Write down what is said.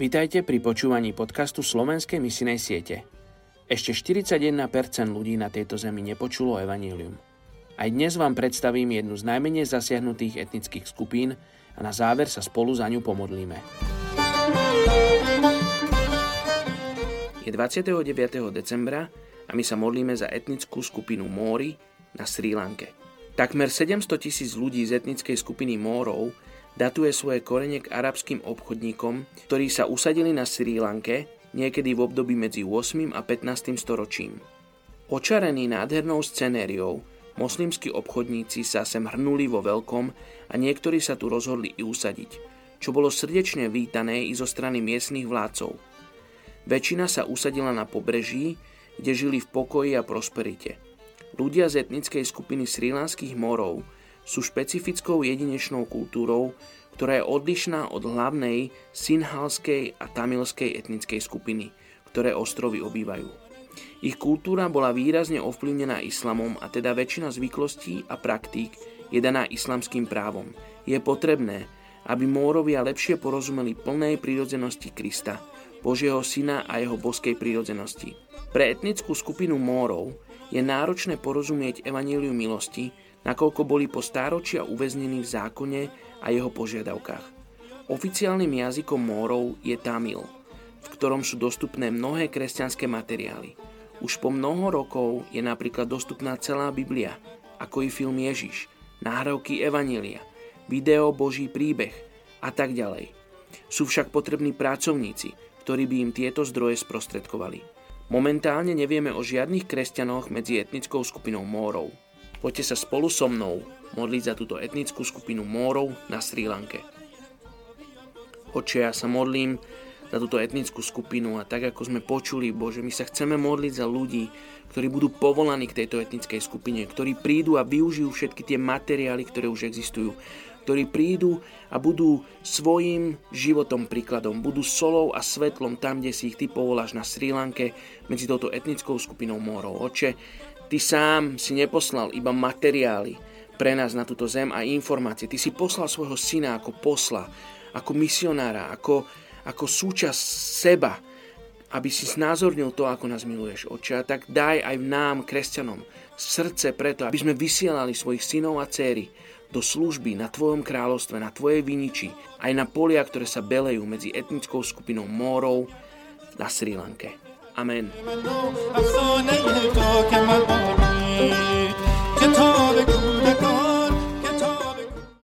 Vítajte pri počúvaní podcastu Slovenskej misinej siete. Ešte 41% ľudí na tejto zemi nepočulo evanílium. Aj dnes vám predstavím jednu z najmenej zasiahnutých etnických skupín a na záver sa spolu za ňu pomodlíme. Je 29. decembra a my sa modlíme za etnickú skupinu Móry na Sri Lanke. Takmer 700 tisíc ľudí z etnickej skupiny Mórov datuje svoje korene k arabským obchodníkom, ktorí sa usadili na Sri Lanke niekedy v období medzi 8. a 15. storočím. Očarení nádhernou scenériou, moslimskí obchodníci sa sem hrnuli vo veľkom a niektorí sa tu rozhodli i usadiť, čo bolo srdečne vítané i zo strany miestnych vládcov. Väčšina sa usadila na pobreží, kde žili v pokoji a prosperite. Ľudia z etnickej skupiny srílanských morov sú špecifickou jedinečnou kultúrou, ktorá je odlišná od hlavnej sinhalskej a tamilskej etnickej skupiny, ktoré ostrovy obývajú. Ich kultúra bola výrazne ovplyvnená islamom a teda väčšina zvyklostí a praktík je daná islamským právom. Je potrebné, aby Mórovia lepšie porozumeli plnej prírodzenosti Krista, Božieho syna a jeho boskej prírodzenosti. Pre etnickú skupinu Mórov je náročné porozumieť evaníliu milosti, nakoľko boli po stáročia uväznení v zákone a jeho požiadavkách. Oficiálnym jazykom Mórov je Tamil, v ktorom sú dostupné mnohé kresťanské materiály. Už po mnoho rokov je napríklad dostupná celá Biblia, ako i film Ježiš, náhrávky Evanília, video Boží príbeh a tak ďalej. Sú však potrební pracovníci, ktorí by im tieto zdroje sprostredkovali. Momentálne nevieme o žiadnych kresťanoch medzi etnickou skupinou Mórov. Poďte sa spolu so mnou modliť za túto etnickú skupinu Mórov na Sri Lanke. Oče, ja sa modlím za túto etnickú skupinu a tak ako sme počuli, Bože, my sa chceme modliť za ľudí, ktorí budú povolaní k tejto etnickej skupine, ktorí prídu a využijú všetky tie materiály, ktoré už existujú, ktorí prídu a budú svojim životom príkladom, budú solou a svetlom tam, kde si ich ty povoláš na Sri Lanke medzi touto etnickou skupinou Mórov. Oče, Ty sám si neposlal iba materiály pre nás na túto zem a informácie. Ty si poslal svojho syna ako posla, ako misionára, ako, ako súčasť seba, aby si znázornil to, ako nás miluješ, oče. Tak daj aj nám, kresťanom, srdce preto, aby sme vysielali svojich synov a céry do služby na Tvojom kráľovstve, na Tvojej viniči, aj na polia, ktoré sa belejú medzi etnickou skupinou Mórov na Sri Lanke. Amen.